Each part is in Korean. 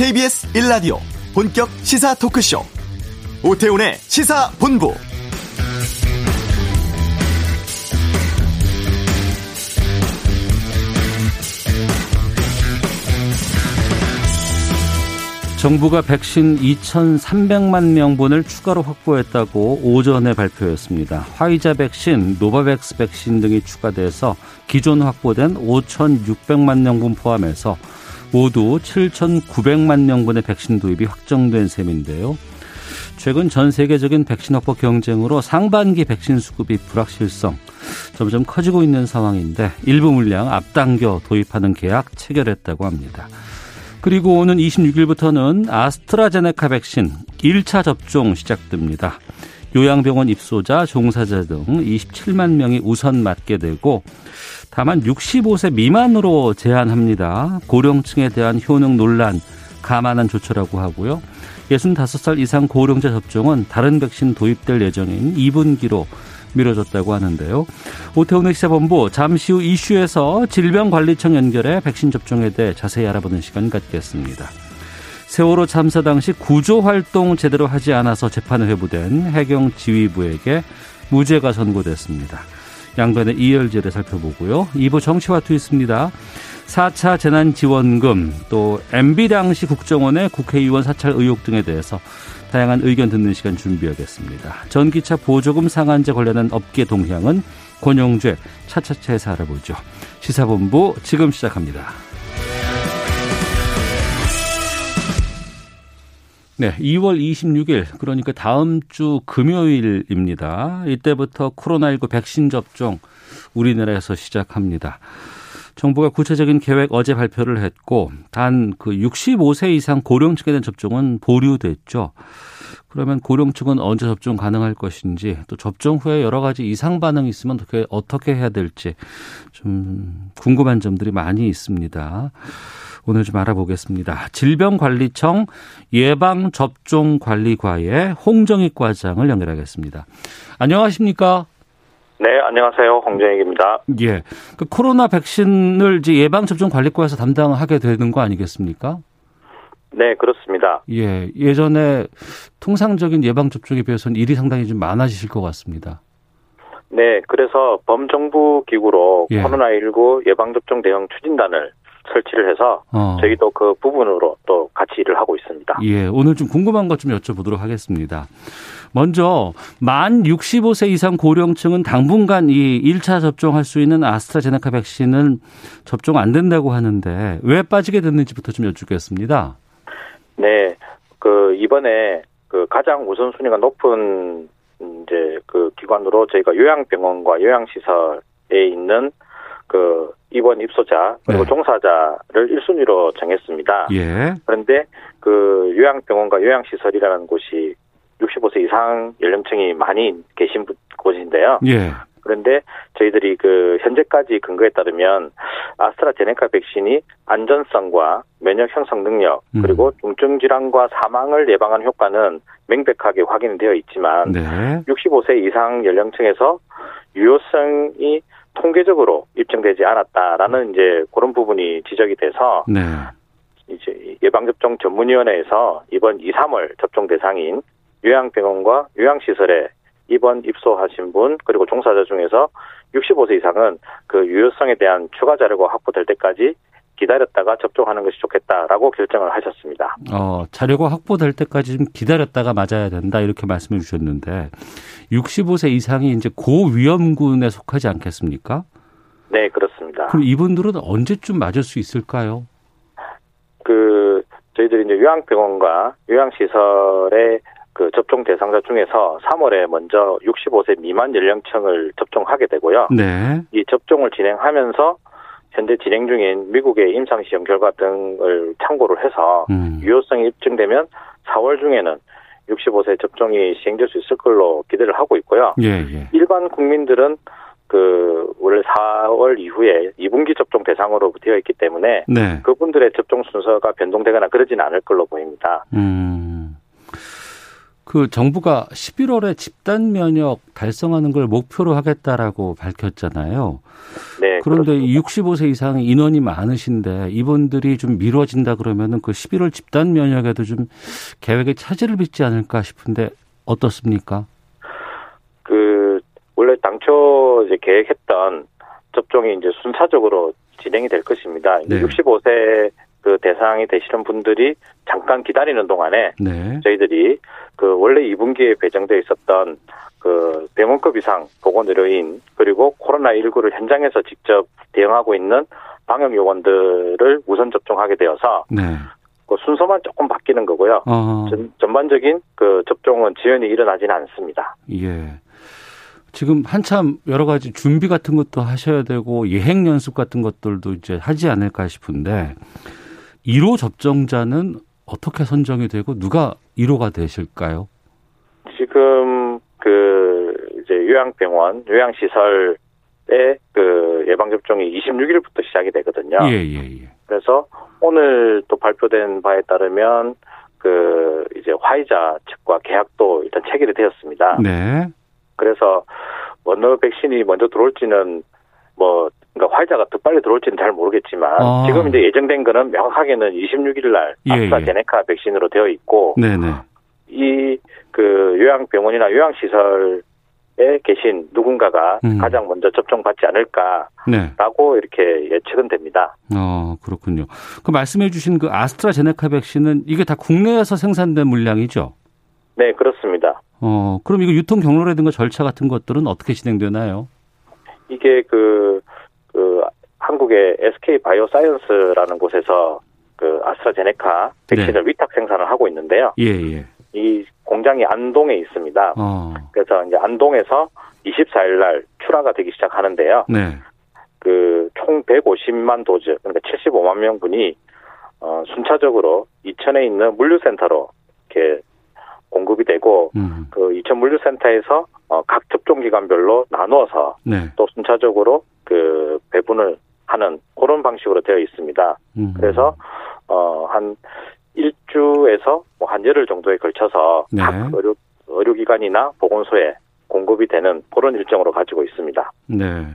KBS 1라디오 본격 시사 토크쇼 오태훈의 시사본부 정부가 백신 2,300만 명분을 추가로 확보했다고 오전에 발표했습니다. 화이자 백신, 노바백스 백신 등이 추가돼서 기존 확보된 5,600만 명분 포함해서 모두 7,900만 명분의 백신 도입이 확정된 셈인데요. 최근 전 세계적인 백신 확보 경쟁으로 상반기 백신 수급이 불확실성 점점 커지고 있는 상황인데 일부 물량 앞당겨 도입하는 계약 체결했다고 합니다. 그리고 오는 26일부터는 아스트라제네카 백신 1차 접종 시작됩니다. 요양병원 입소자, 종사자 등 27만 명이 우선 맞게 되고 다만 65세 미만으로 제한합니다. 고령층에 대한 효능 논란 감안한 조처라고 하고요. 65살 이상 고령자 접종은 다른 백신 도입될 예정인 2분기로 미뤄졌다고 하는데요. 오태훈의 시사본부 잠시 후 이슈에서 질병관리청 연결해 백신 접종에 대해 자세히 알아보는 시간 갖겠습니다. 세월호 참사 당시 구조 활동 제대로 하지 않아서 재판에 회부된 해경 지휘부에게 무죄가 선고됐습니다. 양변의 이열제를 살펴보고요. 2부 정치와 투있습니다. 4차 재난지원금 또 MB 당시 국정원의 국회의원 사찰 의혹 등에 대해서 다양한 의견 듣는 시간 준비하겠습니다. 전기차 보조금 상한제 관련한 업계 동향은 권영죄 차차차에서 알아보죠. 시사본부 지금 시작합니다. 네, 2월 26일 그러니까 다음 주 금요일입니다. 이때부터 코로나19 백신 접종 우리나라에서 시작합니다. 정부가 구체적인 계획 어제 발표를 했고 단 그 65세 이상 고령층에 대한 접종은 보류됐죠. 그러면 고령 층은 언제 접종 가능할 것인지 또 접종 후에 여러 가지 이상 반응이 있으면 어떻게 어떻게 해야 될지 좀 궁금한 점들이 많이 있습니다. 오늘 좀 알아보겠습니다. 질병관리청 예방접종관리과의 홍정익 과장을 연결하겠습니다. 안녕하십니까? 네, 안녕하세요. 홍정익입니다. 예. 그 코로나 백신을 이제 예방접종관리과에서 담당하게 되는 거 아니겠습니까? 네, 그렇습니다. 예. 예전에 통상적인 예방접종에 비해서는 일이 상당히 좀 많아지실 것 같습니다. 네, 그래서 범정부 기구로 예. 코로나19 예방접종 대응 추진단을 설치를 해서 어. 저희도 그 부분으로 또 같이 일을 하고 있습니다. 예, 오늘 좀 궁금한 것 좀 여쭤보도록 하겠습니다. 먼저 만 65세 이상 고령층은 당분간 이 1차 접종할 수 있는 아스트라제네카 백신은 접종 안 된다고 하는데 왜 빠지게 됐는지부터 좀 여쭙겠습니다. 네, 그 이번에 그 가장 우선순위가 높은 이제 그 기관으로 저희가 요양병원과 요양시설에 있는 그 입원 입소자 그리고 네. 종사자를 1순위로 정했습니다. 예. 그런데 그 요양병원과 요양시설이라는 곳이 65세 이상 연령층이 많이 계신 곳인데요. 예. 그런데 저희들이 그 현재까지 근거에 따르면 아스트라제네카 백신이 안전성과 면역 형성 능력 음. 그리고 중증 질환과 사망을 예방하는 효과는 명백하게 확인되어 있지만 네. 65세 이상 연령층에서 유효성이 통계적으로 입증되지 않았다라는 이제 그런 부분이 지적이 돼서 네. 이제 예방접종 전문위원회에서 이번 2, 3월 접종 대상인 요양병원과 요양시설에 입원 입소하신 분 그리고 종사자 중에서 65세 이상은 그 유효성에 대한 추가 자료가 확보될 때까지 기다렸다가 접종하는 것이 좋겠다라고 결정을 하셨습니다. 어, 자료가 확보될 때까지 좀 기다렸다가 맞아야 된다 이렇게 말씀해 주셨는데 65세 이상이 이제 고위험군에 속하지 않겠습니까? 네, 그렇습니다. 그럼 이분들은 언제쯤 맞을 수 있을까요? 그 저희들이 이제 요양병원과 요양시설의 그 접종 대상자 중에서 3월에 먼저 65세 미만 연령층을 접종하게 되고요. 네. 이 접종을 진행하면서 현재 진행 중인 미국의 임상시험 결과 등을 참고를 해서 음. 유효성이 입증되면 4월 중에는 65세 접종이 시행될 수 있을 걸로 기대를 하고 있고요. 예, 예. 일반 국민들은 그 원래 4월 이후에 2분기 접종 대상으로 되어 있기 때문에 네. 그분들의 접종 순서가 변동되거나 그러지는 않을 걸로 보입니다. 음. 그 정부가 11월에 집단 면역 달성하는 걸 목표로 하겠다라고 밝혔잖아요. 네. 그런데 그렇습니다. 65세 이상 인원이 많으신데 이분들이 좀 미뤄진다 그러면은 그 11월 집단 면역에도 좀 계획에 차질을 빚지 않을까 싶은데 어떻습니까? 그 원래 당초 이제 계획했던 접종이 이제 순차적으로 진행이 될 것입니다. 네. 65세 그 대상이 되시는 분들이 잠깐 기다리는 동안에 네. 저희들이 그 원래 2분기에 배정되어 있었던 그 병원급 이상 보건 의료인 그리고 코로나 19를 현장에서 직접 대응하고 있는 방역 요원들을 우선 접종하게 되어서 네. 그 순서만 조금 바뀌는 거고요. 어. 전, 전반적인 그 접종은 지연이 일어나지는 않습니다. 예. 지금 한참 여러 가지 준비 같은 것도 하셔야 되고 예행 연습 같은 것들도 이제 하지 않을까 싶은데 1호 접종자는 어떻게 선정이 되고 누가 1호가 되실까요? 지금 그 이제 요양병원, 요양시설의 그 예방접종이 26일부터 시작이 되거든요. 예, 예, 예. 그래서 오늘 또 발표된 바에 따르면 그 이제 화이자 측과 계약도 일단 체결이 되었습니다. 네. 그래서 어느 백신이 먼저 들어올지는 뭐 그러니까 화이자가 더 빨리 들어올지는 잘 모르겠지만 아. 지금 이제 예정된 거는 명확하게는 26일 날 예, 아스트라제네카 예. 백신으로 되어 있고 이 그 요양병원이나 요양시설에 계신 누군가가 음. 가장 먼저 접종받지 않을까라고 네. 이렇게 예측은 됩니다. 어 그렇군요. 그 말씀해주신 그 아스트라제네카 백신은 이게 다 국내에서 생산된 물량이죠? 네 그렇습니다. 어 그럼 이거 유통 경로라든가 절차 같은 것들은 어떻게 진행되나요? 이게 그, 그, 한국의 SK 바이오사이언스라는 곳에서 그 아스트라제네카 백신을 네. 위탁 생산을 하고 있는데요. 예, 예. 이 공장이 안동에 있습니다. 어. 그래서 이제 안동에서 24일 날 출하가 되기 시작하는데요. 네. 그총 150만 도즈, 그러니까 75만 명분이 어, 순차적으로 이천에 있는 물류센터로 이렇게 공급이 되고 음. 그 이천 물류센터에서 어, 각 접종 기관별로 나누어서 네. 또 순차적으로 그 배분을 하는 그런 방식으로 되어 있습니다. 음. 그래서 어 한 일주에서 뭐 한 열흘 정도에 걸쳐서 네. 각 의료 의료기관이나 보건소에 공급이 되는 그런 일정으로 가지고 있습니다. 네.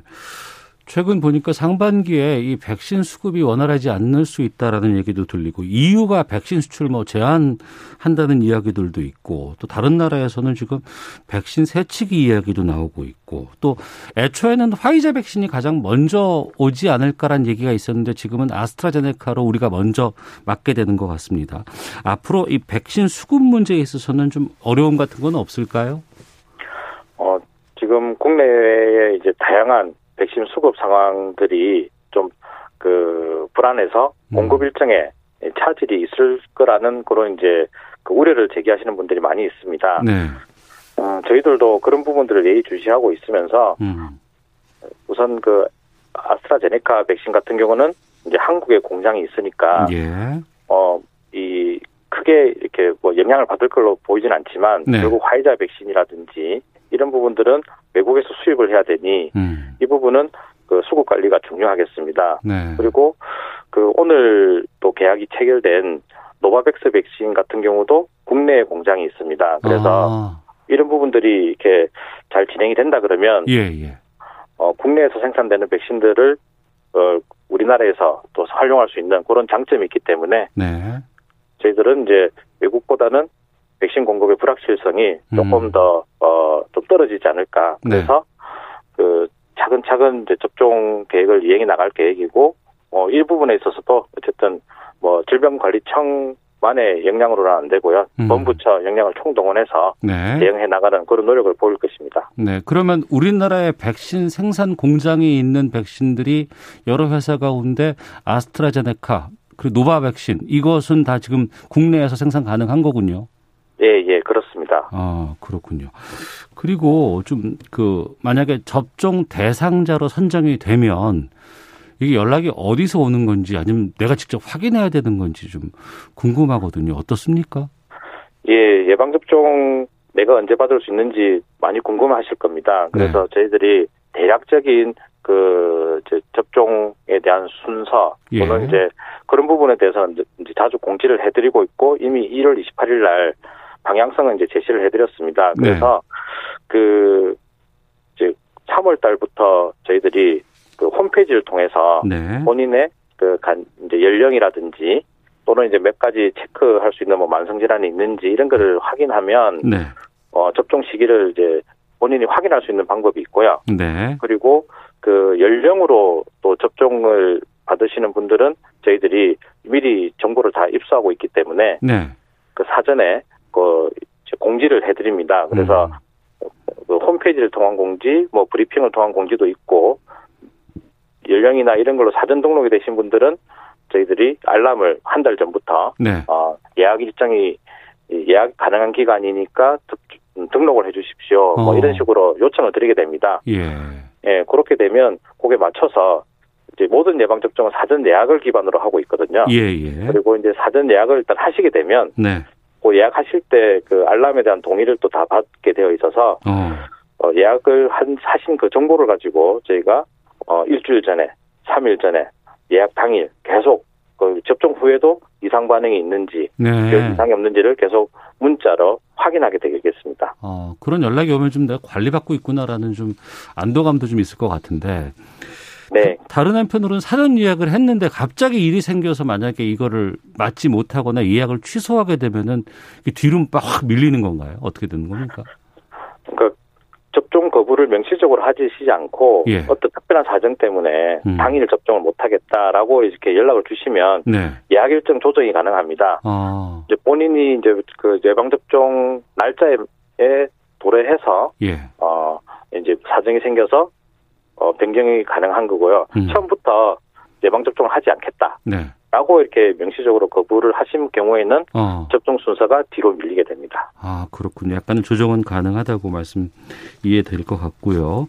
최근 보니까 상반기에 이 백신 수급이 원활하지 않을 수 있다라는 얘기도 들리고 이유가 백신 수출 뭐 제한한다는 이야기들도 있고 또 다른 나라에서는 지금 백신 세치기 이야기도 나오고 있고 또 애초에는 화이자 백신이 가장 먼저 오지 않을까란 얘기가 있었는데 지금은 아스트라제네카로 우리가 먼저 맞게 되는 것 같습니다. 앞으로 이 백신 수급 문제에 있어서는 좀 어려움 같은 건 없을까요? 어, 지금 국내에 이제 다양한 백신 수급 상황들이 좀 그 불안해서 음. 공급 일정에 차질이 있을 거라는 그런 이제 그 우려를 제기하시는 분들이 많이 있습니다. 네. 음, 저희들도 그런 부분들을 예의주시하고 있으면서 음. 우선 그 아스트라제네카 백신 같은 경우는 이제 한국에 공장이 있으니까 예. 어이 크게 이렇게 뭐 영향을 받을 걸로 보이진 않지만 네. 결국 화이자 백신이라든지 이런 부분들은 외국에서 수입을 해야 되니 음. 이 부분은 그 수급 관리가 중요하겠습니다. 네. 그리고 그 오늘 또 계약이 체결된 노바백스 백신 같은 경우도 국내에 공장이 있습니다. 그래서 아. 이런 부분들이 이렇게 잘 진행이 된다 그러면 예, 예. 어, 국내에서 생산되는 백신들을 어, 우리나라에서 또 활용할 수 있는 그런 장점이 있기 때문에 네. 저희들은 이제 외국보다는 백신 공급의 불확실성이 조금 음. 더, 어, 좀 떨어지지 않을까. 네. 그래서, 네. 그, 차근차근 이제 접종 계획을 이행해 나갈 계획이고, 어, 일부분에 있어서도 어쨌든 뭐 질병관리청 만의 역량으로는 안 되고요. 음. 본부처 역량을 총동원해서 네. 대응해 나가는 그런 노력을 보일 것입니다. 네. 그러면 우리나라의 백신 생산 공장이 있는 백신들이 여러 회사 가운데 아스트라제네카 그리고 노바 백신 이것은 다 지금 국내에서 생산 가능한 거군요. 예, 예, 그렇습니다. 아, 그렇군요. 그리고 좀 그 만약에 접종 대상자로 선정이 되면 이게 연락이 어디서 오는 건지 아니면 내가 직접 확인해야 되는 건지 좀 궁금하거든요. 어떻습니까? 예, 예방 접종 내가 언제 받을 수 있는지 많이 궁금하실 겁니다. 그래서 네. 저희들이 대략적인 그 접종에 대한 순서 또는 예. 이제 그런 부분에 대해서는 이제 자주 공지를 해드리고 있고 이미 1월 28일 날 방향성은 이제 제시를 해드렸습니다. 그래서 그 이제 3월 달부터 저희들이 그 홈페이지를 통해서 네. 본인의 그 간 이제 연령이라든지 또는 이제 몇 가지 체크할 수 있는 뭐 만성 질환이 있는지 이런 거를 확인하면 네. 어 접종 시기를 이제 본인이 확인할 수 있는 방법이 있고요. 네. 그리고 그 연령으로 또 접종을 받으시는 분들은 저희들이 미리 정보를 다 입수하고 있기 때문에 네. 그 사전에 그 이제 공지를 해드립니다. 그래서 음. 그 홈페이지를 통한 공지, 뭐 브리핑을 통한 공지도 있고 연령이나 이런 걸로 사전 등록이 되신 분들은 저희들이 알람을 한 달 전부터 네. 어, 예약 일정이 예약 가능한 기간이니까 등- 등록을 해주십시오. 뭐 어. 이런 식으로 요청을 드리게 됩니다. 예. 예, 그렇게 되면 거기에 맞춰서 이제 모든 예방 접종은 사전 예약을 기반으로 하고 있거든요. 예, 예. 그리고 이제 사전 예약을 일단 하시게 되면 네. 그 예약하실 때 그 알람에 대한 동의를 또 다 받게 되어 있어서 어. 어, 예약을 한 하신 그 정보를 가지고 저희가 어, 일주일 전에, 3일 전에 예약 당일 계속 그 접종 후에도 이상 반응이 있는지 별 네. 이상이 없는지를 계속 문자로 확인하게 되겠습니다. 어, 그런 연락이 오면 좀 내가 관리받고 있구나라는 좀 안도감도 좀 있을 것 같은데. 네, 다른 한편으로는 사전 예약을 했는데 갑자기 일이 생겨서 만약에 이거를 맞지 못하거나 예약을 취소하게 되면은 뒤로 막 밀리는 건가요? 어떻게 되는 겁니까? 그러니까 접종 거부를 명시적으로 하시지 않고 예. 어떤 특별한 사정 때문에 음. 당일 접종을 못하겠다라고 이렇게 연락을 주시면 네. 예약 일정 조정이 가능합니다. 아, 이제 본인이 이제 그 예방 접종 날짜에 도래해서 예. 어 이제 사정이 생겨서 어 변경이 가능한 거고요. 음. 처음부터 예방 접종을 하지 않겠다라고 네. 이렇게 명시적으로 거부를 하신 경우에는 어. 접종 순서가 뒤로 밀리게 됩니다. 아, 그렇군요. 약간의 조정은 가능하다고 말씀 이해될 것 같고요.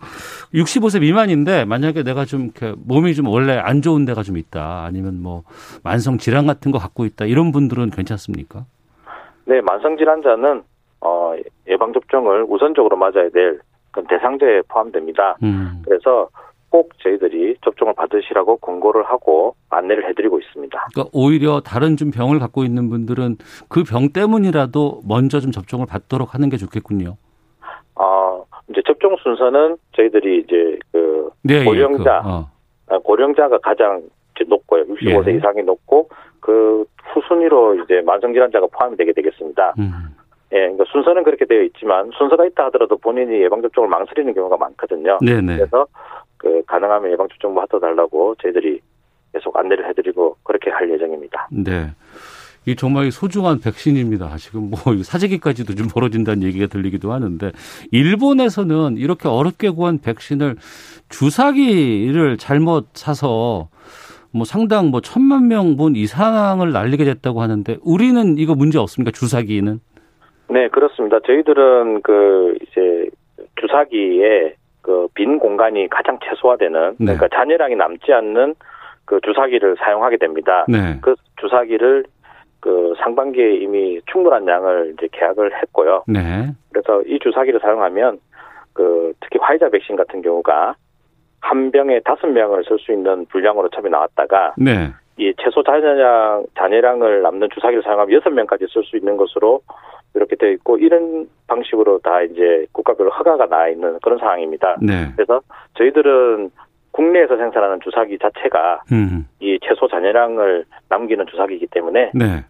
65세 미만인데 만약에 내가 좀 이렇게 몸이 좀 원래 안 좋은 데가 좀 있다. 아니면 뭐 만성 질환 같은 거 갖고 있다. 이런 분들은 괜찮습니까? 네, 만성 질환자는 어 예방 접종을 우선적으로 맞아야 될 그런 대상자에 포함됩니다. 음. 그래서 꼭 저희들이 접종을 받으시라고 권고를 하고 안내를 해드리고 있습니다. 그러니까 오히려 다른 좀 병을 갖고 있는 분들은 그 병 때문이라도 먼저 좀 접종을 받도록 하는 게 좋겠군요. 어 이제 접종 순서는 저희들이 이제 그 네, 고령자, 그, 어. 아, 고령자가 가장 높고요. 65세 예. 이상이 높고 그 후순위로 이제 만성 질환자가 포함이 되게 되겠습니다. 음. 예, 그러니까 순서는 그렇게 되어 있지만 순서가 있다 하더라도 본인이 예방 접종을 망설이는 경우가 많거든요. 네네. 그래서 그 가능하면 예방 접종 받아달라고 저희들이 계속 안내를 해드리고 그렇게 할 예정입니다. 네. 이 정말 소중한 백신입니다. 지금 뭐 사재기까지도 좀 벌어진다는 얘기가 들리기도 하는데 일본에서는 이렇게 어렵게 구한 백신을 주사기를 잘못 사서 뭐 상당 뭐 천만 명분 이상을 날리게 됐다고 하는데 우리는 이거 문제 없습니까? 주사기는? 네, 그렇습니다. 저희들은 그 이제 주사기에 그 빈 공간이 가장 최소화되는 네. 그러니까 잔여량이 남지 않는 그 주사기를 사용하게 됩니다. 네. 그 주사기를 그 상반기에 이미 충분한 양을 이제 계약을 했고요. 네. 그래서 이 주사기를 사용하면 그 특히 화이자 백신 같은 경우가 한 병에 다섯 명을 쓸 수 있는 분량으로 처음에 나왔다가 네. 이 최소 잔여량 잔여량을 남는 주사기를 사용하면 여섯 명까지 쓸 수 있는 것으로 이렇게 되어 있고 이런 방식으로 다 이제 국가별로 허가가 나와 있는 그런 상황입니다. 네. 그래서 저희들은 국내에서 생산하는 주사기 자체가 음. 이 최소 잔여량을 남기는 주사기이기 때문에 네.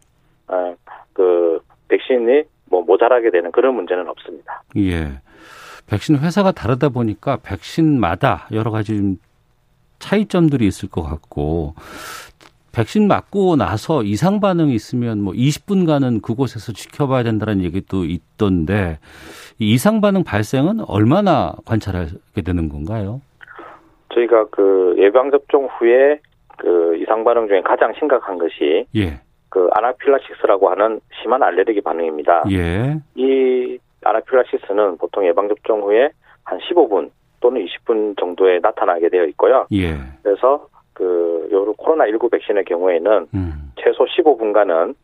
어, 그 백신이 뭐 모자라게 되는 그런 문제는 없습니다. 예. 백신 회사가 다르다 보니까 백신마다 여러 가지 좀 차이점들이 있을 것 같고 백신 맞고 나서 이상 반응이 있으면 뭐 20분간은 그곳에서 지켜봐야 된다는 얘기도 있던데 이 이상 반응 발생은 얼마나 관찰하게 되는 건가요? 저희가 그 예방 접종 후에 그 이상 반응 중에 가장 심각한 것이 예. 그 아나필락시스라고 하는 심한 알레르기 반응입니다. 예. 이 아나필락시스는 보통 예방 접종 후에 한 15분 또는 20분 정도에 나타나게 되어 있고요. 예. 그래서 그 요로 코로나 19 백신의 경우에는 음. 최소 15분간은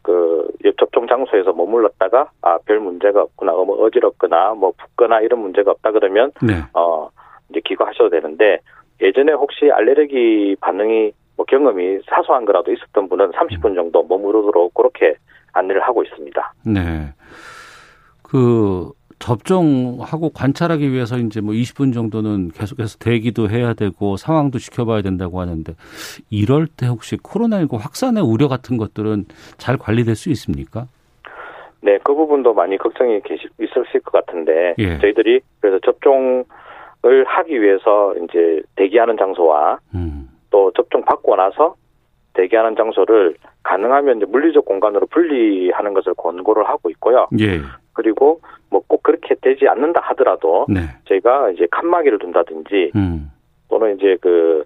그 접종 장소에서 머물렀다가 아 별 문제가 없구나 뭐 어지럽거나 뭐 붓거나 이런 문제가 없다 그러면 네. 어 이제 귀가하셔도 되는데 예전에 혹시 알레르기 반응이 뭐 경험이 사소한 거라도 있었던 분은 30분 정도 머무르도록 그렇게 안내를 하고 있습니다. 네. 그 접종하고 관찰하기 위해서 이제 뭐 20분 정도는 계속해서 대기도 해야 되고 상황도 지켜봐야 된다고 하는데 이럴 때 혹시 코로나19 확산의 우려 같은 것들은 잘 관리될 수 있습니까? 네, 그 부분도 많이 걱정이 계시, 있으실 것 같은데 예. 저희들이 그래서 접종을 하기 위해서 이제 대기하는 장소와 음. 또 접종 받고 나서 대기하는 장소를 가능하면 이제 물리적 공간으로 분리하는 것을 권고를 하고 있고요. 예. 그리고 뭐 꼭 그렇게 되지 않는다 하더라도 네. 저희가 이제 칸막이를 둔다든지 음. 또는 이제 그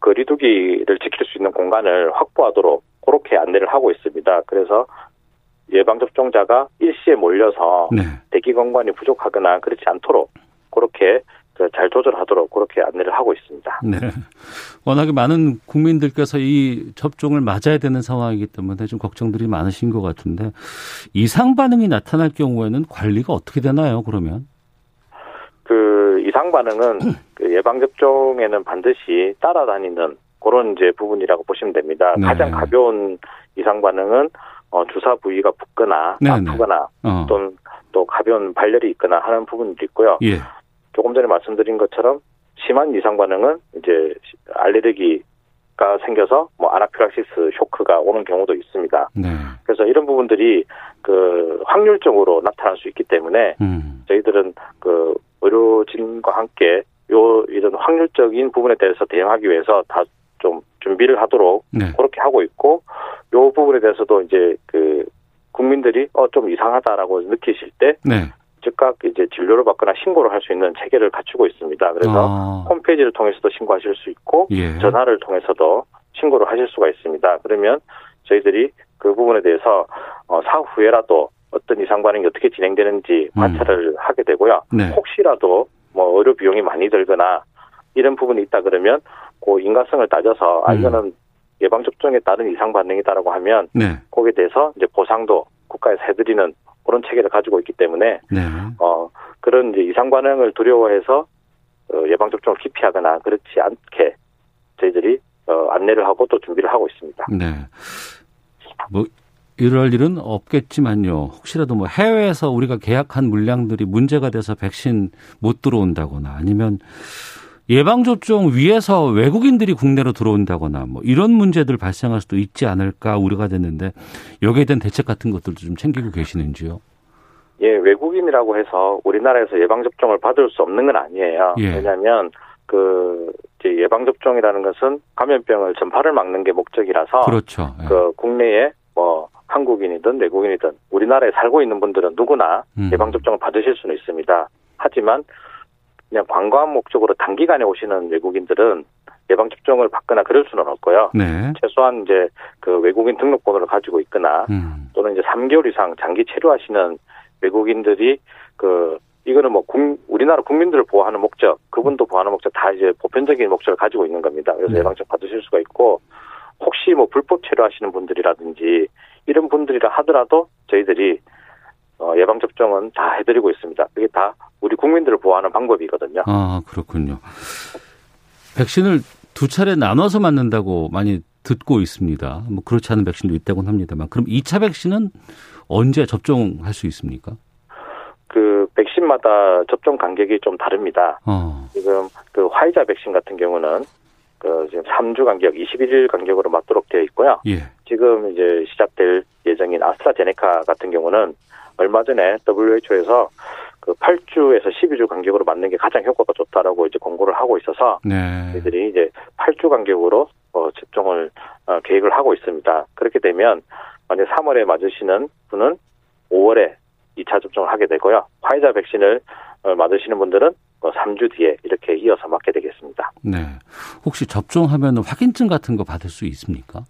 거리두기를 지킬 수 있는 공간을 확보하도록 그렇게 안내를 하고 있습니다. 그래서 예방 접종자가 일시에 몰려서 네. 대기 공간이 부족하거나 그렇지 않도록 그렇게 그 잘 조절하도록 그렇게 안내를 하고 있습니다. 네. 워낙에 많은 국민들께서 이 접종을 맞아야 되는 상황이기 때문에 좀 걱정들이 많으신 것 같은데 이상 반응이 나타날 경우에는 관리가 어떻게 되나요? 그러면? 그 이상 반응은 그 예방 접종에는 반드시 따라다니는 그런 이제 부분이라고 보시면 됩니다. 네. 가장 가벼운 이상 반응은 어, 주사 부위가 붓거나 네, 네. 아프거나 어. 또는 또 가벼운 발열이 있거나 하는 부분도 있고요. 예. 조금 전에 말씀드린 것처럼 심한 이상 반응은 이제 알레르기가 생겨서 뭐 아나필락시스 쇼크가 오는 경우도 있습니다. 네. 그래서 이런 부분들이 그 확률적으로 나타날 수 있기 때문에 음. 저희들은 그 의료진과 함께 요 이런 확률적인 부분에 대해서 대응하기 위해서 다 좀 준비를 하도록 네. 그렇게 하고 있고 요 부분에 대해서도 이제 그 국민들이 어 좀 이상하다라고 느끼실 때 네. 즉각 이제 진료를 받거나 신고를 할 수 있는 체계를 갖추고 있습니다. 그래서 아. 홈페이지를 통해서도 신고하실 수 있고 예. 전화를 통해서도 신고를 하실 수가 있습니다. 그러면 저희들이 그 부분에 대해서 어, 사후에라도 어떤 이상 반응이 어떻게 진행되는지 음. 관찰을 하게 되고요. 네. 혹시라도 뭐 의료 비용이 많이 들거나 이런 부분이 있다 그러면 그 인과성을 따져서 아 음. 이거는 예방 접종에 따른 이상 반응이다라고 하면 네. 거기에 대해서 이제 보상도 국가에서 해드리는 그런 체계를 가지고 있기 때문에 네. 어 그런 이제 이상 반응을 두려워해서 어, 예방 접종을 기피하거나 그렇지 않게 저희들이 어, 안내를 하고 또 준비를 하고 있습니다. 네. 뭐 이럴 일은 없겠지만요. 혹시라도 뭐 해외에서 우리가 계약한 물량들이 문제가 돼서 백신 못 들어온다거나 아니면 예방 접종 위해서 외국인들이 국내로 들어온다거나 뭐 이런 문제들 발생할 수도 있지 않을까 우려가 됐는데 여기에 대한 대책 같은 것들도 좀 챙기고 계시는지요? 예, 외국인이라고 해서 우리나라에서 예방 접종을 받을 수 없는 건 아니에요. 예. 왜냐하면 그 이제 예방 접종이라는 것은 감염병을 전파를 막는 게 목적이라서 그렇죠. 예. 그 국내에 뭐 한국인이든 외국인이든 우리나라에 살고 있는 분들은 누구나 음. 예방 접종을 받으실 수는 있습니다. 하지만 그냥 관광 목적으로 단기간에 오시는 외국인들은 예방 접종을 받거나 그럴 수는 없고요. 네. 최소한 이제 그 외국인 등록번호를 가지고 있거나 음. 또는 이제 3개월 이상 장기 체류하시는 외국인들이 그 이거는 뭐 국, 우리나라 국민들을 보호하는 목적, 그분도 보호하는 목적 다 이제 보편적인 목적을 가지고 있는 겁니다. 그래서 네. 예방접 받으실 수가 있고 혹시 뭐 불법 체류하시는 분들이라든지 이런 분들이라 하더라도 저희들이 어, 예방 접종은 다 해드리고 있습니다. 그게 다 우리 국민들을 보호하는 방법이거든요. 아, 그렇군요. 백신을 두 차례 나눠서 맞는다고 많이 듣고 있습니다. 뭐 그렇지 않은 백신도 있다고는 합니다만. 그럼 2차 백신은 언제 접종할 수 있습니까? 그 백신마다 접종 간격이 좀 다릅니다. 어. 지금 그 화이자 백신 같은 경우는 그 지금 3주 간격, 21일 간격으로 맞도록 되어 있고요. 예. 지금 이제 시작될 예정인 아스트라제네카 같은 경우는 얼마 전에 WHO에서 그 8주에서 12주 간격으로 맞는 게 가장 효과가 좋다라고 이제 공고를 하고 있어서 네. 저희들이 이제 8주 간격으로 어, 접종을 어, 계획을 하고 있습니다. 그렇게 되면 만약 3월에 맞으시는 분은 5월에 2차 접종을 하게 되고요. 화이자 백신을 어, 맞으시는 분들은 어, 3주 뒤에 이렇게 이어서 맞게 되겠습니다. 네. 혹시 접종하면 확인증 같은 거 받을 수 있습니까?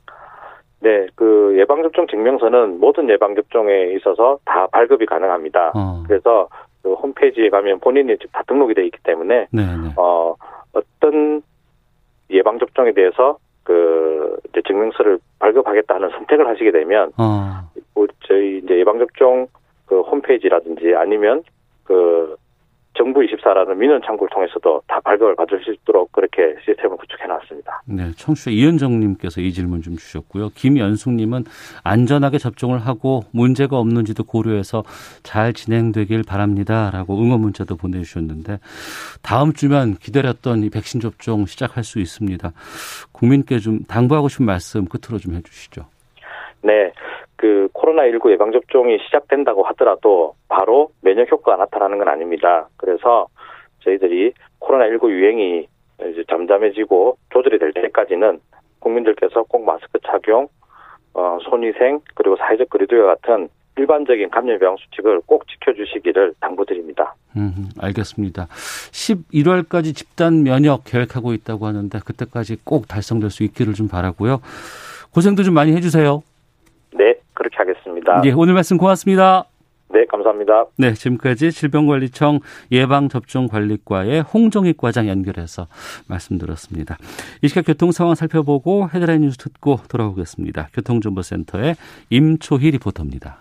네, 그 예방접종 증명서는 모든 예방접종에 있어서 다 발급이 가능합니다. 어. 그래서 그 홈페이지에 가면 본인이 다 등록이 되어 있기 때문에 네, 네. 어 어떤 예방 접종에 대해서 그 이제 증명서를 발급하겠다 하는 선택을 하시게 되면 어. 우리 저희 이제 예방 접종 그 홈페이지라든지 아니면 그 정부 24라는 민원 창구를 통해서도 다 발급을 받을 수 있도록 그렇게 시스템을 구축해 놨습니다. 네, 청취자 이현정님께서 이 질문 좀 주셨고요. 김연숙님은 안전하게 접종을 하고 문제가 없는지도 고려해서 잘 진행되길 바랍니다라고 응원 문자도 보내주셨는데 다음 주면 기다렸던 이 백신 접종 시작할 수 있습니다. 국민께 좀 당부하고 싶은 말씀 끝으로 좀 해주시죠. 네, 그 코로나19 예방접종이 시작된다고 하더라도 바로 면역 효과가 나타나는 건 아닙니다. 그래서 저희들이 코로나19 유행이 이제 잠잠해지고 조절이 될 때까지는 국민들께서 꼭 마스크 착용, 어, 손위생, 그리고 사회적 거리두기와 같은 일반적인 감염 예방 수칙을 꼭 지켜주시기를 당부드립니다. 음, 알겠습니다. 11월까지 집단 면역 계획하고 있다고 하는데 그때까지 꼭 달성될 수 있기를 좀 바라고요. 고생도 좀 많이 해주세요. 네, 그렇게 하겠습니다. 예, 오늘 말씀 고맙습니다. 네, 감사합니다. 네, 지금까지 질병관리청 예방접종관리과의 홍정익 과장 연결해서 말씀드렸습니다. 이 시각 교통 상황 살펴보고 헤드라인 뉴스 듣고 돌아오겠습니다. 교통정보센터의 임초희 리포터입니다.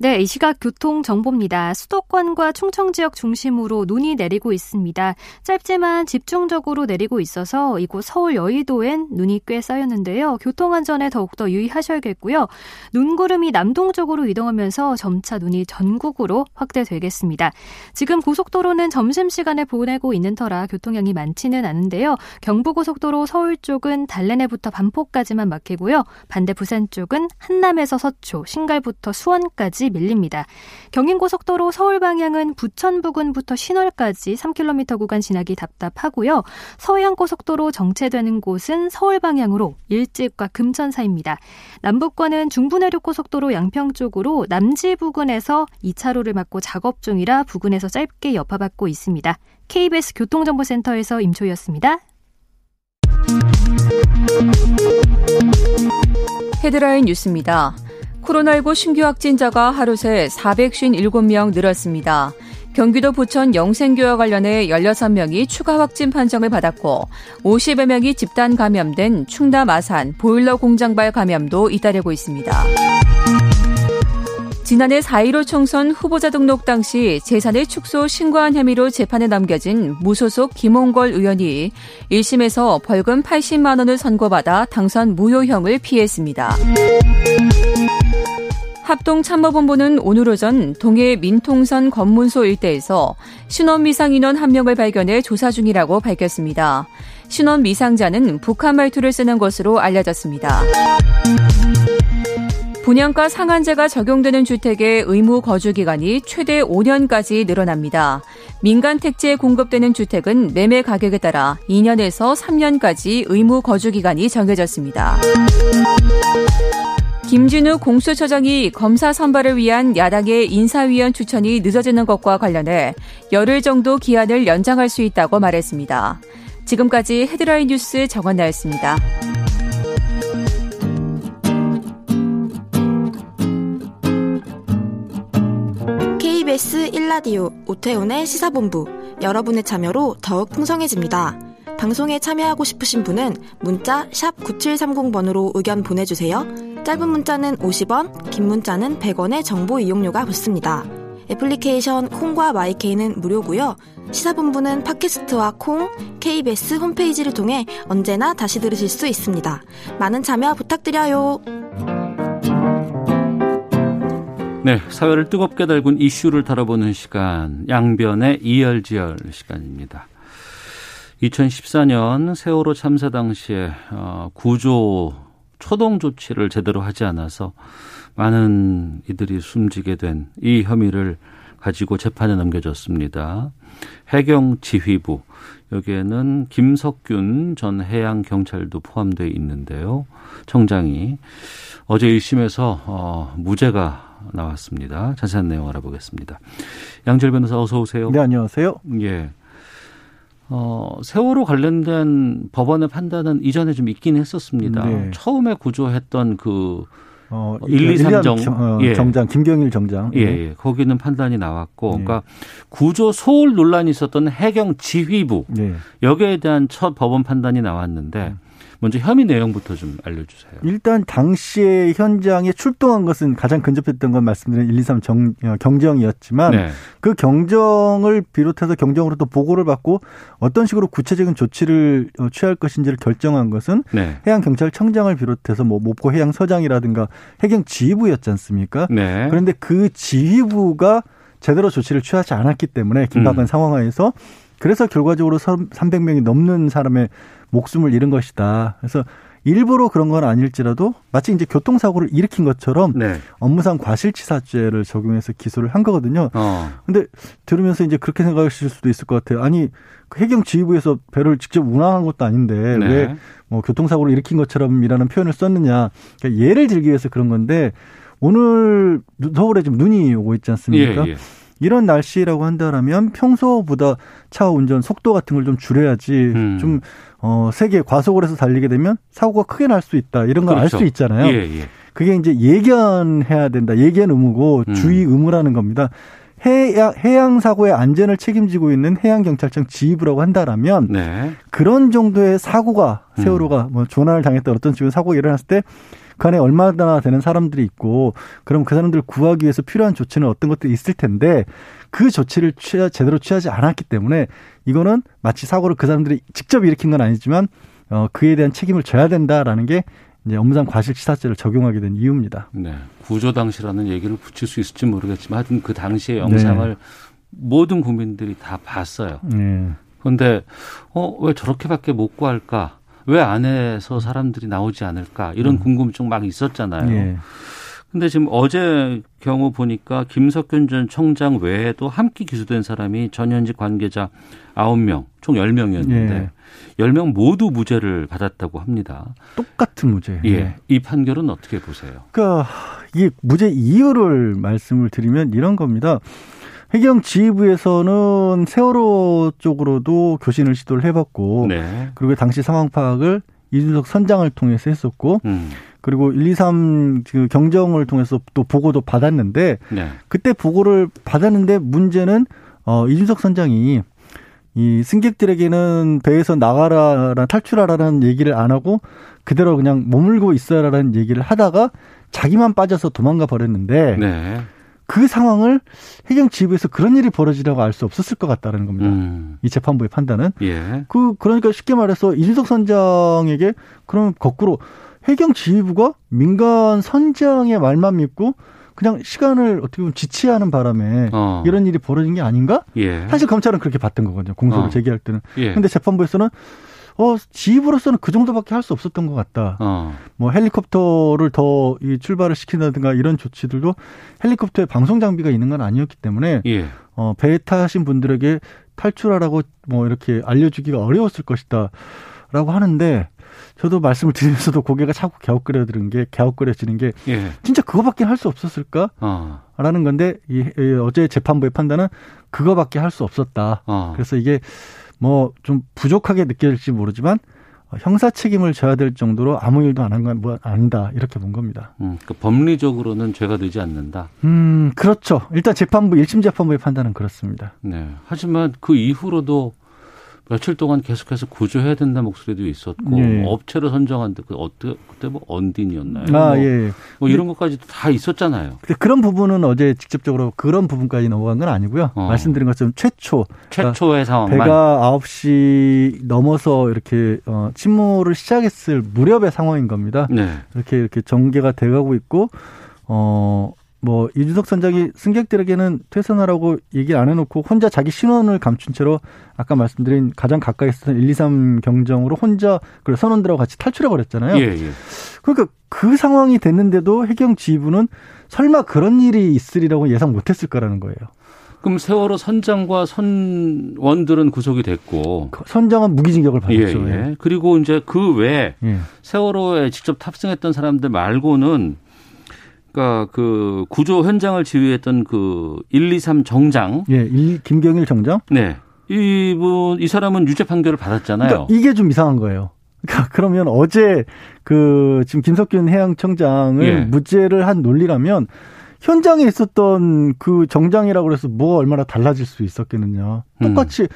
네, 이 시각 교통 정보입니다. 수도권과 충청 지역 중심으로 눈이 내리고 있습니다. 짧지만 집중적으로 내리고 있어서 이곳 서울 여의도엔 눈이 꽤 쌓였는데요. 교통 안전에 더욱더 유의하셔야겠고요. 눈구름이 남동쪽으로 이동하면서 점차 눈이 전국으로 확대되겠습니다. 지금 고속도로는 점심시간에 보내고 있는 터라 교통량이 많지는 않은데요. 경부고속도로 서울 쪽은 달래내부터 반포까지만 막히고요. 반대 부산 쪽은 한남에서 서초, 신갈부터 수원까지 밀립니다. 경인고속도로 서울 방향은 부천 부근부터 신월까지 3km 구간 지나기 답답하고요. 서해안고속도로 정체되는 곳은 서울 방향으로 일찍과 금천 사이입니다. 남북권은 중부내륙고속도로 양평 쪽으로 남지 부근에서 2차로를 막고 작업 중이라 부근에서 짧게 여파받고 있습니다. KBS 교통정보센터에서 임초였습니다. 헤드라인 뉴스입니다. 코로나19 신규 확진자가 하루 새 457명 늘었습니다. 경기도 부천 영생교와 관련해 16명이 추가 확진 판정을 받았고 50여 명이 집단 감염된 충남 아산 보일러 공장발 감염도 잇따르고 있습니다. 지난해 4.15 총선 후보자 등록 당시 재산의 축소 신고한 혐의로 재판에 넘겨진 무소속 김홍걸 의원이 1심에서 벌금 80만 원을 선고받아 당선 무효형을 피했습니다. 합동참모본부는 오늘 오전 동해 민통선 검문소 일대에서 신원 미상 인원 한 명을 발견해 조사 중이라고 밝혔습니다. 신원 미상자는 북한 말투를 쓰는 것으로 알려졌습니다. 분양가 상한제가 적용되는 주택의 의무 거주 기간이 최대 5년까지 늘어납니다. 민간 택지에 공급되는 주택은 매매 가격에 따라 2년에서 3년까지 의무 거주 기간이 정해졌습니다. 김진우 공수처장이 검사 선발을 위한 야당의 인사위원 추천이 늦어지는 것과 관련해 열흘 정도 기한을 연장할 수 있다고 말했습니다. 지금까지 헤드라인 뉴스 정원나였습니다. KBS 1라디오 오태훈의 시사본부 여러분의 참여로 더욱 풍성해집니다. 방송에 참여하고 싶으신 분은 문자 9730번으로 의견 보내주세요. 짧은 문자는 50원, 긴 문자는 100원의 정보 이용료가 붙습니다. 애플리케이션 콩과 마이케이는 무료고요. 시사본부는 팟캐스트와 콩, KBS 홈페이지를 통해 언제나 다시 들으실 수 있습니다. 많은 참여 부탁드려요. 네, 사회를 뜨겁게 달군 이슈를 다뤄보는 시간, 양변의 이열지열 시간입니다. 2014년 세월호 참사 당시에 어, 구조 초동 조치를 제대로 하지 않아서 많은 이들이 숨지게 된 이 혐의를 가지고 재판에 넘겨졌습니다. 해경 지휘부 여기에는 김석균 전 해양 경찰도 포함되어 있는데요. 청장이 어제 1심에서 어, 무죄가 나왔습니다. 자세한 내용 알아보겠습니다. 양절 변호사 어서 오세요. 네, 안녕하세요. 예. 어, 세월호 관련된 법원의 판단은 이전에 좀 있긴 했었습니다. 네. 처음에 구조했던 그 어, 1, 2, 3정 어, 예. 정장 김경일 정장 예, 예. 거기는 판단이 나왔고 예. 그러니까 구조 소홀 논란이 있었던 해경 지휘부 네. 여기에 대한 첫 법원 판단이 나왔는데 먼저 혐의 내용부터 좀 알려주세요. 일단 당시에 현장에 출동한 것은 가장 근접했던 건 말씀드린 1, 2, 3 정, 어, 경정이었지만 네. 그 경정을 비롯해서 경정으로도 보고를 받고 어떤 식으로 구체적인 조치를 어, 취할 것인지를 결정한 것은 네. 해양경찰청장을 비롯해서 뭐 목포 해양서장이라든가 해경 지휘부였지 않습니까? 네. 그런데 그 지휘부가 제대로 조치를 취하지 않았기 때문에 긴박한 음. 상황하에서 그래서 결과적으로 300명이 넘는 사람의 목숨을 잃은 것이다. 그래서 일부러 그런 건 아닐지라도 마치 이제 교통사고를 일으킨 것처럼 네. 업무상 과실치사죄를 적용해서 기소를 한 거거든요. 어. 근데 들으면서 이제 그렇게 생각하실 수도 있을 것 같아요. 아니 그 해경 지휘부에서 배를 직접 운항한 것도 아닌데 네. 왜뭐 교통사고를 일으킨 것처럼이라는 표현을 썼느냐. 그러니까 예를 들기 위해서 그런 건데 오늘 서울에 지금 눈이 오고 있지 않습니까? 예, 예. 이런 날씨라고 한다라면 평소보다 차 운전 속도 같은 걸 좀 줄여야지 음. 좀 어, 세계 과속을 해서 달리게 되면 사고가 크게 날 수 있다. 이런 걸 알수 그렇죠. 있잖아요. 예, 예. 그게 이제 예견해야 된다. 예견 의무고 음. 주의 의무라는 겁니다. 해양, 해양 사고의 안전을 책임지고 있는 해양경찰청 지휘부라고 한다라면 네. 그런 정도의 사고가 세월호가 음. 뭐 조난을 당했다 어떤 식으로 사고가 일어났을 때 그 안에 얼마나 되는 사람들이 있고 그럼 그 사람들을 구하기 위해서 필요한 조치는 어떤 것들이 있을 텐데 그 조치를 취하, 제대로 취하지 않았기 때문에 이거는 마치 사고를 그 사람들이 직접 일으킨 건 아니지만 어, 그에 대한 책임을 져야 된다라는 게 이제 업무상 과실치사죄를 적용하게 된 이유입니다. 네. 구조 당시라는 얘기를 붙일 수 있을지 모르겠지만 하여튼 그 당시의 영상을 네. 모든 국민들이 다 봤어요. 네. 그런데 어, 왜 저렇게밖에 못 구할까? 왜 안에서 사람들이 나오지 않을까 이런 음. 궁금증 막 있었잖아요. 예. 근데 지금 어제 경우 보니까 김석균 전 청장 외에도 함께 기소된 사람이 전현직 관계자 9명, 총 10명이었는데 예. 10명 모두 무죄를 받았다고 합니다. 똑같은 무죄. 예. 예. 이 판결은 어떻게 보세요? 그러니까 이 무죄 이유를 말씀을 드리면 이런 겁니다. 해경 지휘부에서는 세월호 쪽으로도 교신을 시도를 해봤고 네. 그리고 당시 상황 파악을 이준석 선장을 통해서 했었고 음. 그리고 1, 2, 3그 경정을 통해서 또 보고도 받았는데 네. 그때 보고를 받았는데 문제는 어 이준석 선장이 이 승객들에게는 배에서 나가라 탈출하라는 얘기를 안 하고 그대로 그냥 머물고 있어라라는 얘기를 하다가 자기만 빠져서 도망가 버렸는데 네. 그 상황을 해경 지휘부에서 그런 일이 벌어지라고 알 수 없었을 것 같다는 겁니다. 음. 이 재판부의 판단은. 예. 그 그러니까 쉽게 말해서 이준석 선장에게 그럼 거꾸로 해경 지휘부가 민간 선장의 말만 믿고 그냥 시간을 어떻게 보면 지체하는 바람에 어. 이런 일이 벌어진 게 아닌가? 예. 사실 검찰은 그렇게 봤던 거거든요. 공소를 어. 제기할 때는. 예. 근데 재판부에서는 어, 지휘부로서는 그 정도밖에 할 수 없었던 것 같다. 어. 뭐 헬리콥터를 더 이 출발을 시킨다든가 이런 조치들도 헬리콥터에 방송 장비가 있는 건 아니었기 때문에 예. 어, 배에 타신 분들에게 탈출하라고 뭐 이렇게 알려주기가 어려웠을 것이다 라고 하는데 저도 말씀을 드리면서도 고개가 자꾸 갸웃거려지는 게 갸웃거려지는 게 예. 진짜 그거밖에 할 수 없었을까? 어. 라는 건데 이, 이 어제 재판부의 판단은 그거밖에 할 수 없었다. 어. 그래서 이게 뭐 좀 부족하게 느껴질지 모르지만 형사 책임을 져야 될 정도로 아무 일도 안 한 건 뭐 아니다 이렇게 본 겁니다. 음, 그러니까 법리적으로는 죄가 되지 않는다. 음, 그렇죠. 일단 재판부 1심 재판부의 판단은 그렇습니다. 네. 하지만 그 이후로도 며칠 동안 계속해서 구조해야 된다 목소리도 있었고 예. 업체로 선정한데 그 어떻게 그때 뭐 언딘이었나요? 아 뭐, 예. 뭐 이런 것까지도 다 있었잖아요. 근데 그런 부분은 어제 직접적으로 그런 부분까지 넘어간 건 아니고요. 어. 말씀드린 것처럼 최초 최초의 그러니까 상황만 배가 9시 넘어서 이렇게 어, 침몰을 시작했을 무렵의 상황인 겁니다. 네. 이렇게 이렇게 전개가 돼가고 있고 어. 뭐 이준석 선장이 승객들에게는 퇴선하라고 얘기 안 해놓고 혼자 자기 신원을 감춘 채로 아까 말씀드린 가장 가까이 있었던 1, 2, 3 경정으로 혼자 그 선원들하고 같이 탈출해 버렸잖아요. 예, 예. 그러니까 그 상황이 됐는데도 해경 지휘부는 설마 그런 일이 있으리라고 예상 못했을 거라는 거예요. 그럼 세월호 선장과 선원들은 구속이 됐고 그 선장은 무기징역을 받았죠. 예, 예. 그리고 이제 그 외에 예. 세월호에 직접 탑승했던 사람들 말고는 그러니까 그 구조 현장을 지휘했던 그 1, 2, 3 정장. 예, 일, 김경일 정장? 네. 이분, 이 사람은 유죄 판결을 받았잖아요. 그러니까 이게 좀 이상한 거예요. 그러니까 그러면 어제 그 지금 김석균 해양청장을 예. 무죄를 한 논리라면 현장에 있었던 그 정장이라고 그래서 뭐가 얼마나 달라질 수 있었겠느냐. 똑같이 음.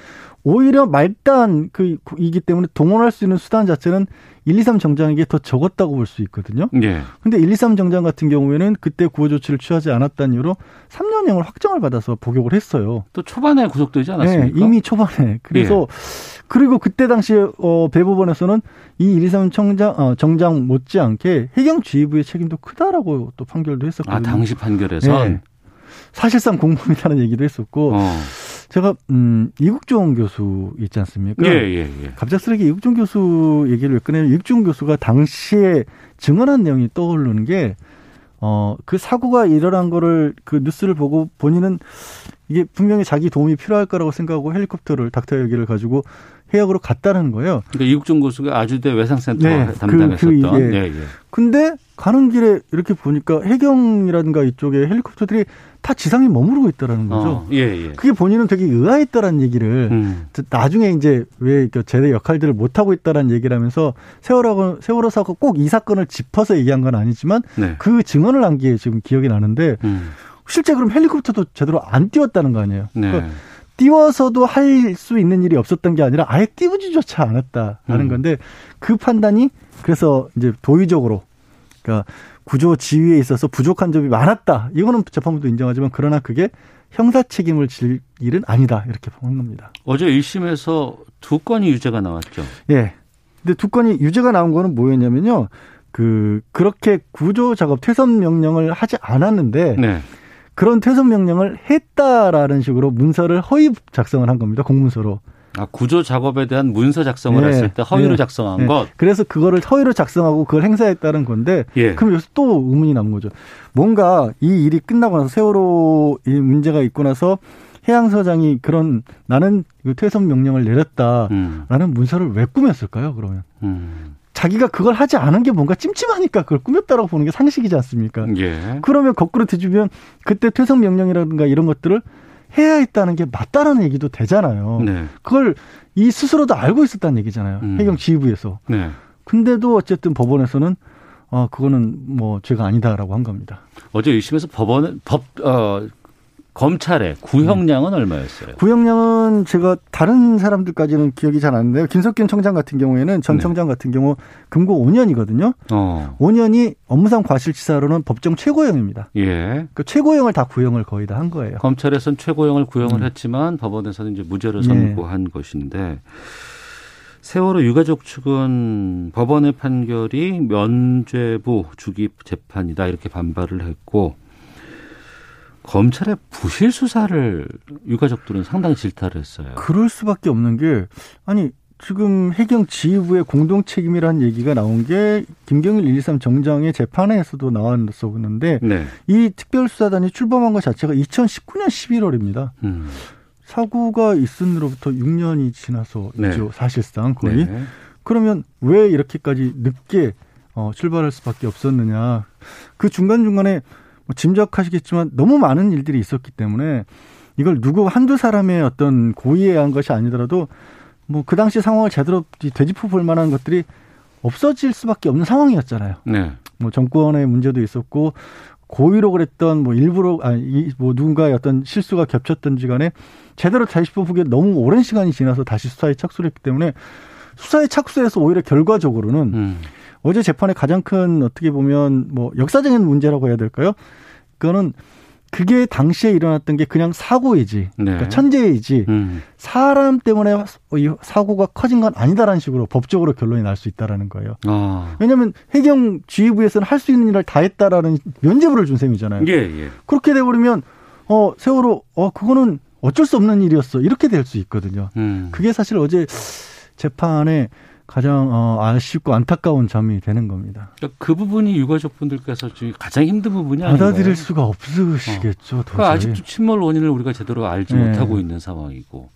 오히려 말단 그이기 때문에 동원할 수 있는 수단 자체는 1, 2, 3 정장에게 더 적었다고 볼 수 있거든요. 예. 근데 1, 2, 3 정장 같은 경우에는 그때 구호 조치를 취하지 않았다는 이유로 3년형을 확정을 받아서 복역을 했어요. 또 초반에 구속되지 않았습니까? 네, 이미 초반에. 그래서 예. 그리고 그때 당시에 어 대법원에서는 이 1, 2, 3 정장 어, 정장 못지않게 해경 지휘부의 책임도 크다라고 또 판결도 했었거든요. 아, 당시 판 결에서 네. 사실상 공범이라는 얘기도 했었고 어. 제가 음 이국종 교수 있지 않습니까? 예, 예, 예. 갑작스럽게 이국종 교수 얘기를 꺼내면 이국종 교수가 당시에 증언한 내용이 떠오르는 게 어, 그 사고가 일어난 거를 그 뉴스를 보고 본인은 이게 분명히 자기 도움이 필요할 거라고 생각하고 헬리콥터를 닥터 헬기를 가지고 해역으로 갔다는 거예요. 그러니까 이국종 교수가 아주대 외상센터 네, 그, 담당했었던. 그, 그, 예. 예, 예. 근데 가는 길에 이렇게 보니까 해경이라든가 이쪽에 헬리콥터들이 다 지상에 머무르고 있다라는 거죠. 어, 예, 예. 그게 본인은 되게 의아했다라는 얘기를 음. 나중에 이제 왜 제대 역할들을 못 하고 있다라는 얘기를 하면서 세월호 세월호 사고 꼭 이 사건을 짚어서 얘기한 건 아니지만 네. 그 증언을 한 게 지금 기억이 나는데 음. 실제 그럼 헬리콥터도 제대로 안 띄웠다는 거 아니에요. 네. 그러니까 띄워서도 할 수 있는 일이 없었던 게 아니라 아예 띄우지조차 않았다라는 음. 건데 그 판단이 그래서 이제 도의적으로 그러니까 구조 지휘에 있어서 부족한 점이 많았다. 이거는 재판부도 인정하지만 그러나 그게 형사 책임을 질 일은 아니다. 이렇게 보는 겁니다. 어제 1심에서 두 건이 유죄가 나왔죠. 예. 근데 두 건이 유죄가 나온 거는 뭐였냐면요. 그 그렇게 구조 작업 퇴선 명령을 하지 않았는데 네. 그런 퇴선 명령을 했다라는 식으로 문서를 허위 작성을 한 겁니다. 공문서로. 아, 구조 작업에 대한 문서 작성을 네. 했을 때 허위로 네. 작성한 네. 것. 그래서 그거를 허위로 작성하고 그걸 행사했다는 건데, 예. 그럼 여기서 또 의문이 남은 거죠. 뭔가 이 일이 끝나고 나서 세월호 이 문제가 있고 나서 해양서장이 그런 나는 퇴선 명령을 내렸다라는 음. 문서를 왜 꾸몄을까요? 그러면 음. 자기가 그걸 하지 않은 게 뭔가 찜찜하니까 그걸 꾸몄다라고 보는 게 상식이지 않습니까? 예. 그러면 거꾸로 뒤집으면 그때 퇴선 명령이라든가 이런 것들을 해야 했다는 게 맞다라는 얘기도 되잖아요. 네. 그걸 이 스스로도 알고 있었다는 얘기잖아요. 음. 해경 지휘부에서. 네. 근데도 어쨌든 법원에서는 어 그거는 뭐 죄가 아니다라고 한 겁니다. 어제 1심에서 법원 법 어 검찰의 구형량은 네. 얼마였어요? 구형량은 제가 다른 사람들까지는 기억이 잘 안 나는데요. 김석균 청장 같은 경우에는 전 네. 청장 같은 경우 금고 5년이거든요. 어. 5년이 업무상 과실치사로는 법정 최고형입니다. 예. 그 최고형을 다 구형을 거의 다 한 거예요. 검찰에서는 최고형을 구형을 음. 했지만 법원에서는 이제 무죄를 선고한 예. 것인데 세월호 유가족 측은 법원의 판결이 면죄부 주기 재판이다 이렇게 반발을 했고 검찰의 부실 수사를 유가족들은 상당히 질타를 했어요. 그럴 수밖에 없는 게 아니 지금 해경 지휘부의 공동 책임이라는 얘기가 나온 게 김경일 123 정장의 재판에서도 나왔었는데 네. 이 특별수사단이 출범한 것 자체가 2019년 11월입니다. 음. 사고가 있은으로부터 6년이 지나서 네. 있죠. 사실상 거의. 네. 그러면 왜 이렇게까지 늦게 어, 출발할 수밖에 없었느냐. 그 중간중간에 뭐 짐작하시겠지만 너무 많은 일들이 있었기 때문에 이걸 누구 한두 사람의 어떤 고의에 의한 것이 아니더라도 뭐 그 당시 상황을 제대로 되짚어 볼 만한 것들이 없어질 수밖에 없는 상황이었잖아요. 네. 뭐 정권의 문제도 있었고 고의로 그랬던 뭐 일부러 아니 뭐 누군가의 어떤 실수가 겹쳤던지 간에 제대로 되짚어 보기에 너무 오랜 시간이 지나서 다시 수사에 착수를 했기 때문에 수사에 착수해서 오히려 결과적으로는 음. 어제 재판의 가장 큰 어떻게 보면 뭐 역사적인 문제라고 해야 될까요? 그거는 그게 당시에 일어났던 게 그냥 사고이지, 네. 그러니까 천재이지, 음. 사람 때문에 이 사고가 커진 건 아니다라는 식으로 법적으로 결론이 날 수 있다라는 거예요. 아. 왜냐하면 해경 지휘부에서는 할 수 있는 일을 다 했다라는 면제부를 준 셈이잖아요. 예, 예. 그렇게 돼버리면 어 세월호 어 그거는 어쩔 수 없는 일이었어 이렇게 될 수 있거든요. 음. 그게 사실 어제 재판에 가장 어, 아쉽고 안타까운 점이 되는 겁니다. 그러니까 그 부분이 유가족 분들께서 가장 힘든 부분이 아닌가요? 받아들일 수가 없으시겠죠. 어. 그러니까 아직도 침몰 원인을 우리가 제대로 알지 네. 못하고 있는 상황이고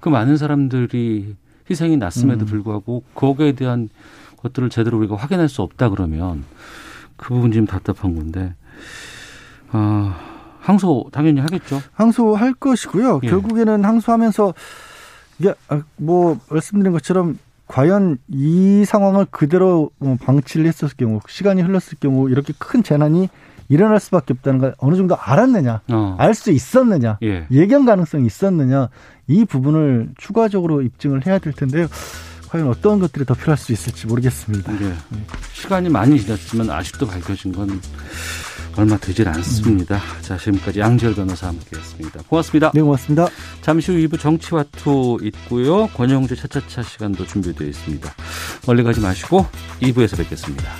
그 많은 사람들이 희생이 났음에도 음. 불구하고 거기에 대한 것들을 제대로 우리가 확인할 수 없다 그러면 그 부분 좀 답답한 건데 어, 항소 당연히 하겠죠. 항소할 것이고요. 예. 결국에는 항소하면서 이게 아, 뭐 말씀드린 것처럼 과연 이 상황을 그대로 뭐 방치를 했었을 경우 시간이 흘렀을 경우 이렇게 큰 재난이 일어날 수밖에 없다는 걸 어느 정도 알았느냐, 어. 알수 있었느냐, 예. 예견 가능성이 있었느냐 이 부분을 추가적으로 입증을 해야 될 텐데요. 과연 어떤 것들이 더 필요할 수 있을지 모르겠습니다. 네. 시간이 많이 지났지만 아직도 밝혀진 건 얼마 되질 않습니다. 음. 자, 지금까지 양지열 변호사 함께했습니다. 고맙습니다. 네, 고맙습니다. 잠시 후 2부 정치와투 있고요. 권영재 차차차 시간도 준비되어 있습니다. 멀리 가지 마시고 2부에서 뵙겠습니다.